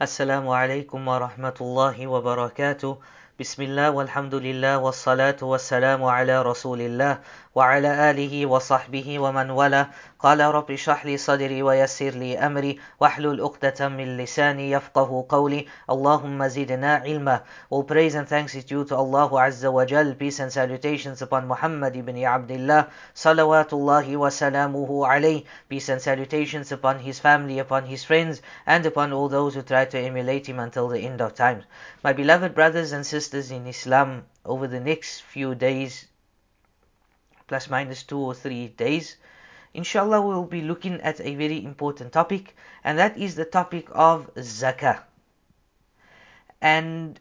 السلام عليكم ورحمة الله وبركاته. بسم الله والحمد لله والصلاة والسلام على رسول الله وعلى آله وصحبه ومن والاه. قال رب اشرح لي صدري ويسر لي أمري واحلل عقدة من لساني يفقه قولي اللهم زدنا علما All praise and thanks is due to Allah Azza wa Jal Peace and salutations upon Muhammad ibn Abdullah Salawatullahi wa salamuhu alayh Peace and salutations upon his family, upon his friends and upon all those who try to emulate him until the end of time My beloved brothers and sisters in Islam over the next few days plus minus two or three days. Inshallah, we'll be looking at a very important topic, and that is the topic of zakah. And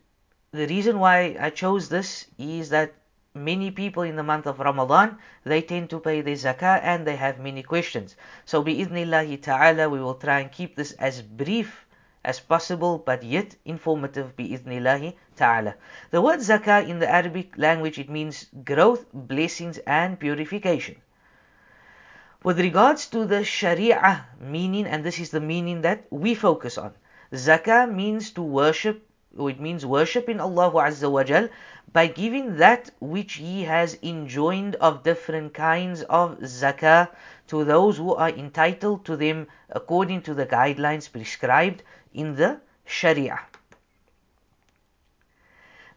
the reason why I chose this is that many people in the month of Ramadan they tend to pay their zakah and they have many questions. So bi'idhnillahi ta'ala we will try and keep this as brief as possible but yet informative bi'idhnillahi ta'ala. The word zakah in the Arabic language it means growth, blessings and purification. With regards to the sharia meaning and this is the meaning that we focus on. Zakah means to worship or it means worshiping Allah Azza wa Jal by giving that which He has enjoined of different kinds of zakah to those who are entitled to them according to the guidelines prescribed in the Sharia.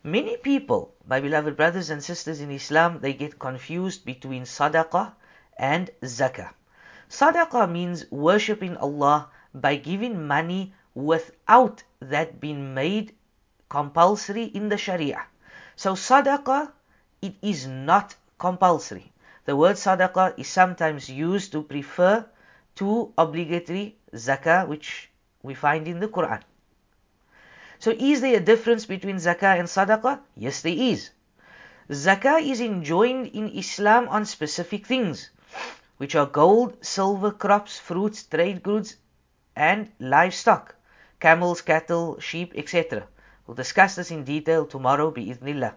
Many people, my beloved brothers and sisters in Islam, they get confused between sadaqah and zakah. Sadaqah means worshipping Allah by giving money without that being made compulsory in the Sharia. So sadaqah, it is not compulsory. The word sadaqah is sometimes used to refer to obligatory zakah, which we find in the Quran. So is there a difference between zakah and sadaqah? Yes, there is. Zakah is enjoined in Islam on specific things, which are gold, silver, crops, fruits, trade goods, and livestock, camels, cattle, sheep, etc. We'll discuss this in detail tomorrow, bi'idhnillah.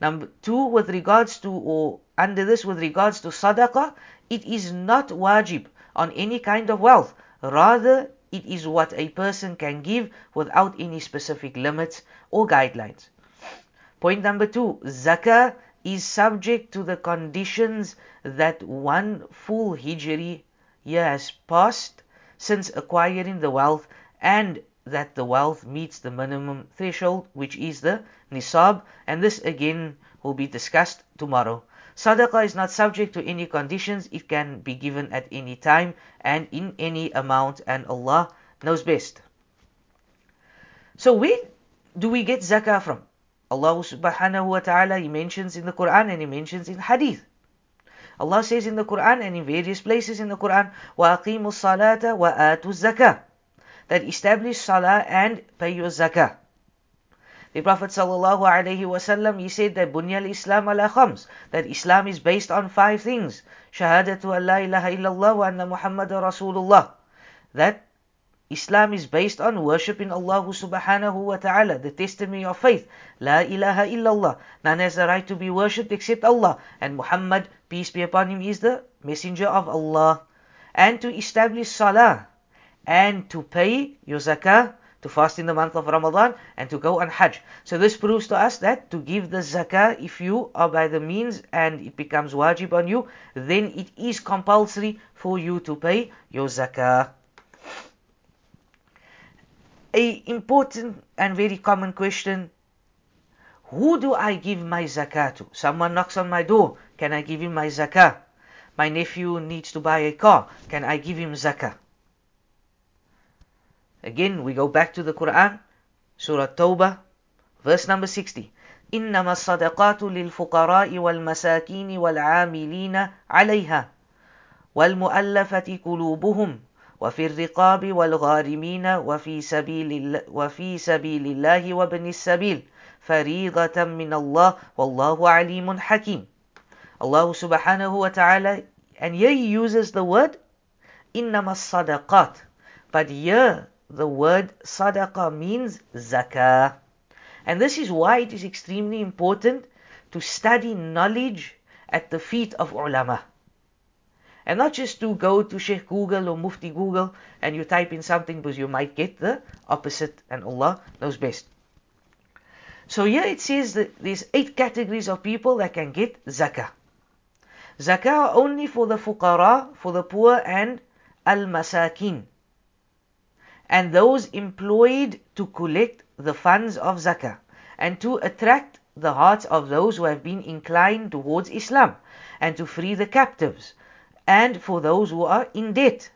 Number two, with regards to, or under this, with regards to sadaqah, it is not wajib on any kind of wealth. Rather, it is what a person can give without any specific limits or guidelines. Point number two, zakah is subject to the conditions that one full hijri year has passed since acquiring the wealth and that the wealth meets the minimum threshold which is the nisab and this again will be discussed tomorrow. Sadaqah is not subject to any conditions, it can be given at any time and in any amount, and Allah knows best. So, where do we get zakah from? Allah subhanahu wa ta'ala, He mentions in the Quran and He mentions in Hadith. Allah says in the Quran and in various places in the Quran, وَأَقِيمُوا الصَّلَاةَ وَآتُوا الزَّكَاةَ That establish salah and pay your zakah. The Prophet sallallahu alaihi wasallam he said that bunyal Islam ala khams that Islam is based on five things shahadatu an la ilaha illallah wa anna muhammadar rasulullah that Islam is based on worshipping Allah subhanahu wa ta'ala, the testimony of faith. La ilaha illallah. None has the right to be worshipped except Allah. And Muhammad, peace be upon him, is the messenger of Allah. And to establish salah. And to pay your zakah to fast in the month of Ramadan and to go on Hajj. So this proves to us that to give the zakah, if you are by the means and it becomes wajib on you, then it is compulsory for you to pay your zakah A important and very common question who do I give my zakah to? Someone knocks on my door. Can I give him my zakah? My nephew needs to buy a car. Can I give him zakah? Again, we go back to the Quran, Surah Tawbah, verse number 60. إنما الصدقات للفقراء والمساكين والعاملين عليها والمؤلفة قلوبهم وفي الرقاب والغارمين وفي سبيل وفي سبيل الله وابن السبيل فريضة من الله والله عليم حكيم. Allah subhanahu wa ta'ala and here he uses the word إنما الصدقات but here the word sadaqah means zakah. And this is why it is extremely important to study knowledge at the feet of ulama. And not just to go to Sheikh Google or Mufti Google and you type in something because you might get the opposite and Allah knows best. So here it says that there's eight categories of people that can get zakah. Zakah only for the fuqara, for the poor and al-masakin. And those employed to collect the funds of zakah and to attract the hearts of those who have been inclined towards Islam and to free the captives and for those who are in debt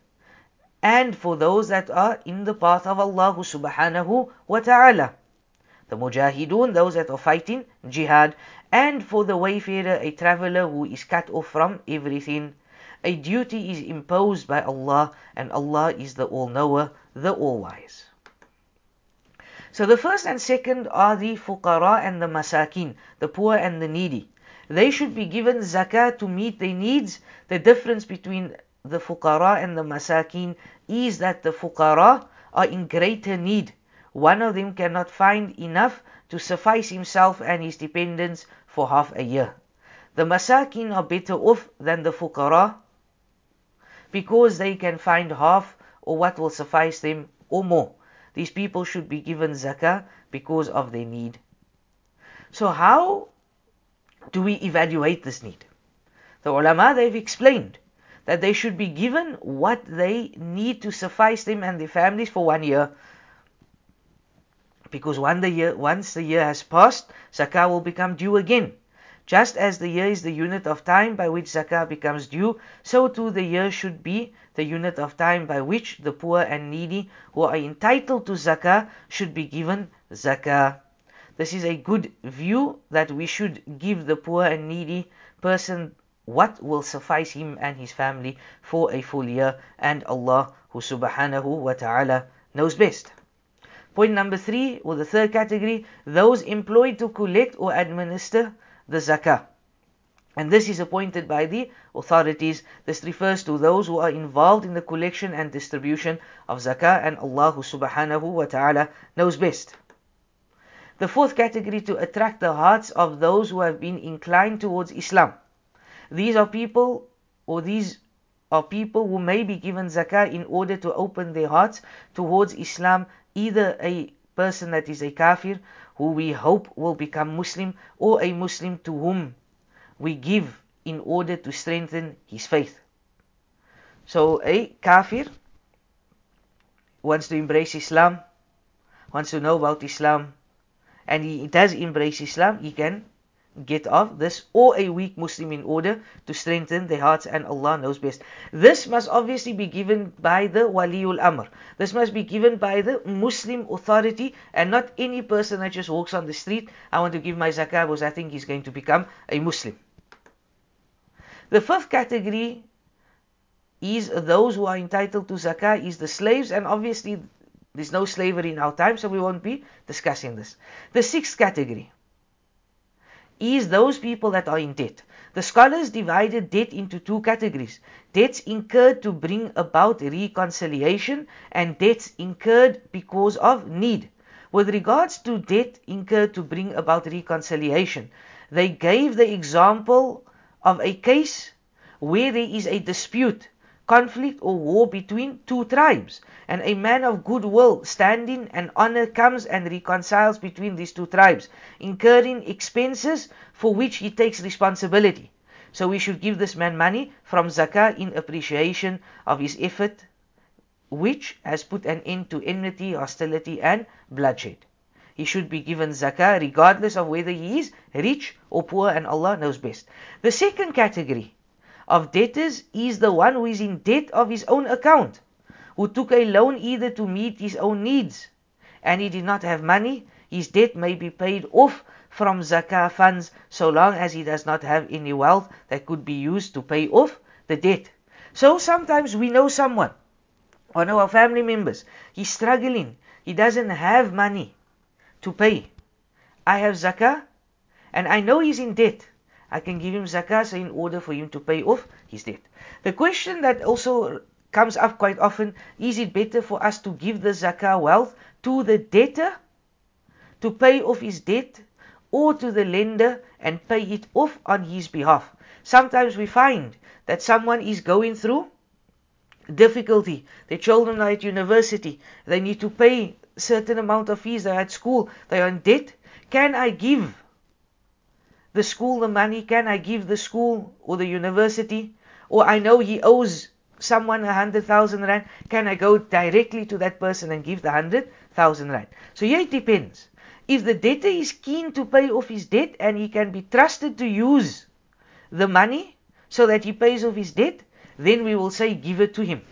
and for those that are in the path of Allah subhanahu wa ta'ala the mujahidun, those that are fighting jihad, and for the wayfarer, a traveler who is cut off from everything. A duty is imposed by Allah, and Allah is the All-Knower, the All-Wise. So the first and second are the fuqara and the masakin, the poor and the needy. They should be given zakah to meet their needs. The difference between the fuqara and the masakin is that the fuqara are in greater need one of them cannot find enough to suffice himself and his dependents for half a year. The masakin are better off than the fuqara because they can find half or what will suffice them or more. These people should be given zakah because of their need. So how do we evaluate this need? The ulama they've explained that they should be given what they need to suffice them and their families for one year because one the year, once the year has passed, zakah will become due again. Just as the year is the unit of time by which zakah becomes due, so too the year should be the unit of time by which the poor and needy who are entitled to zakah should be given zakah. This is a good view that we should give the poor and needy person what will suffice him and his family for a full year, and Allah who subhanahu wa ta'ala knows best. Point number three, or the third category, those employed to collect or administer the zakah. And this is appointed by the authorities. This refers to those who are involved in the collection and distribution of zakah, and Allah subhanahu wa ta'ala knows best. The fourth category to attract the hearts of those who have been inclined towards Islam. These are people, or these are people who may be given zakah in order to open their hearts towards Islam either a person that is a kafir who we hope will become Muslim or a Muslim to whom we give in order to strengthen his faith. So a kafir wants to embrace Islam, wants to know about Islam, and he does embrace Islam, he can get off this or a weak Muslim in order to strengthen their hearts and Allah knows best. This must obviously be given by the Waliul Amr. This must be given by the Muslim authority and not any person that just walks on the street. I want to give my zakah because I think he's going to become a Muslim. The fifth category is those who are entitled to zakah is the slaves and obviously there's no slavery in our time so we won't be discussing this. The sixth category is those people that are in debt. The scholars divided debt into two categories debts incurred to bring about reconciliation, and debts incurred because of need. With regards to debt incurred to bring about reconciliation, they gave the example of a case where there is a dispute conflict or war between two tribes. And a man of goodwill, standing and honor comes and reconciles between these two tribes, incurring expenses for which he takes responsibility. So we should give this man money from zakah in appreciation of his effort, which has put an end to enmity, hostility, and bloodshed. He should be given zakah regardless of whether he is rich or poor, and Allah knows best. The second category of debtors is the one who is in debt of his own account, who took a loan either to meet his own needs, and he did not have money, his debt may be paid off from zakah funds so long as he does not have any wealth that could be used to pay off the debt. So sometimes we know someone, one of our family members, he's struggling, he doesn't have money to pay. I have zakah, and I know he's in debt. I can give him zakah in order for him to pay off his debt. The question that also comes up quite often is it better for us to give the zakah wealth to the debtor to pay off his debt or to the lender and pay it off on his behalf. Sometimes we find that someone is going through difficulty. Their children are at university. They need to pay certain amount of fees. They're at school. They are in debt. Can I give the school the money? Can I give the school or the university? Or I know he owes someone a hundred thousand rand. Can I go directly to that person and give the hundred thousand rand? So here it depends. If the debtor is keen to pay off his debt and he can be trusted to use the money so that he pays off his debt, then we will say give it to him.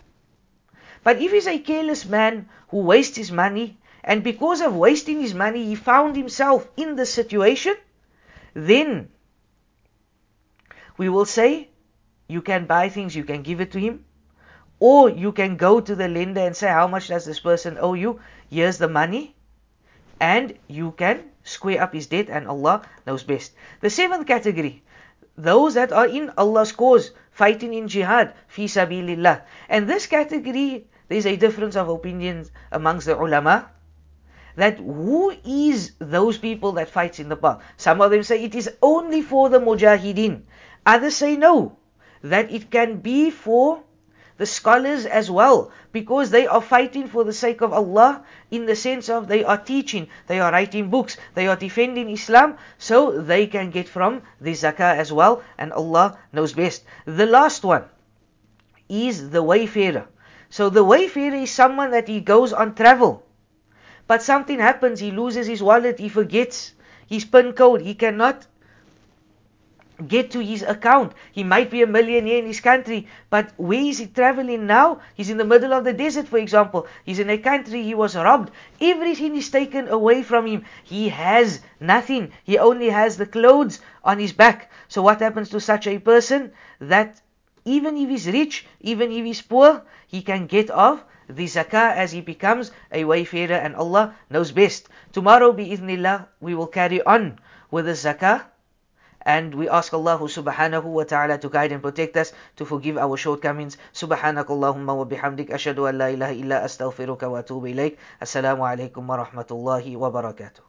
But if he's a careless man who wastes his money, and because of wasting his money he found himself in the situation, then we will say you can buy things, you can give it to him, or you can go to the lender and say how much does this person owe you? Here's the money, and you can square up his debt, and Allah knows best. The seventh category those that are in Allah's cause, fighting in jihad, fi sabilillah. And this category, there's a difference of opinions amongst the ulama. That who is those people that fights in the path? Some of them say it is only for the mujahideen. Others say no, that it can be for the scholars as well, because they are fighting for the sake of Allah in the sense of they are teaching, they are writing books, they are defending Islam, so they can get from the zakah as well, and Allah knows best. The last one is the wayfarer. So the wayfarer is someone that he goes on travel, but something happens, he loses his wallet, he forgets his PIN code, he cannot get to his account. He might be a millionaire in his country, but where is he traveling now? He's in the middle of the desert, for example. He's in a country, he was robbed. Everything is taken away from him. He has nothing. He only has the clothes on his back. So what happens to such a person? That even if he's rich, even if he's poor, he can get off the zakah as he becomes a wayfarer and Allah knows best. Tomorrow, bi'idhnillah, we will carry on with the zakah. And we ask Allah subhanahu wa ta'ala to guide and protect us, to forgive our shortcomings. Subhanakallahumma wa bihamdik ashadu an la ilaha illa astaghfiruka wa atubu ilayk. Assalamu alaikum wa rahmatullahi wa barakatuh.